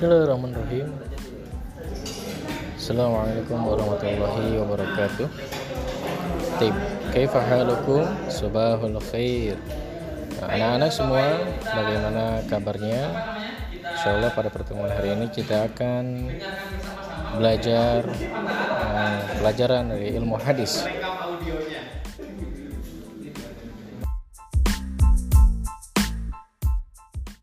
Bismillahirrahmanirrahim. Assalamualaikum warahmatullahi wabarakatuh. Tip Kaifa halukum? Subahul khair. Nah, anak-anak semua Bagaimana kabarnya? Insya Allah pada pertemuan hari ini kita akan Belajar uh, Pelajaran dari ilmu hadis.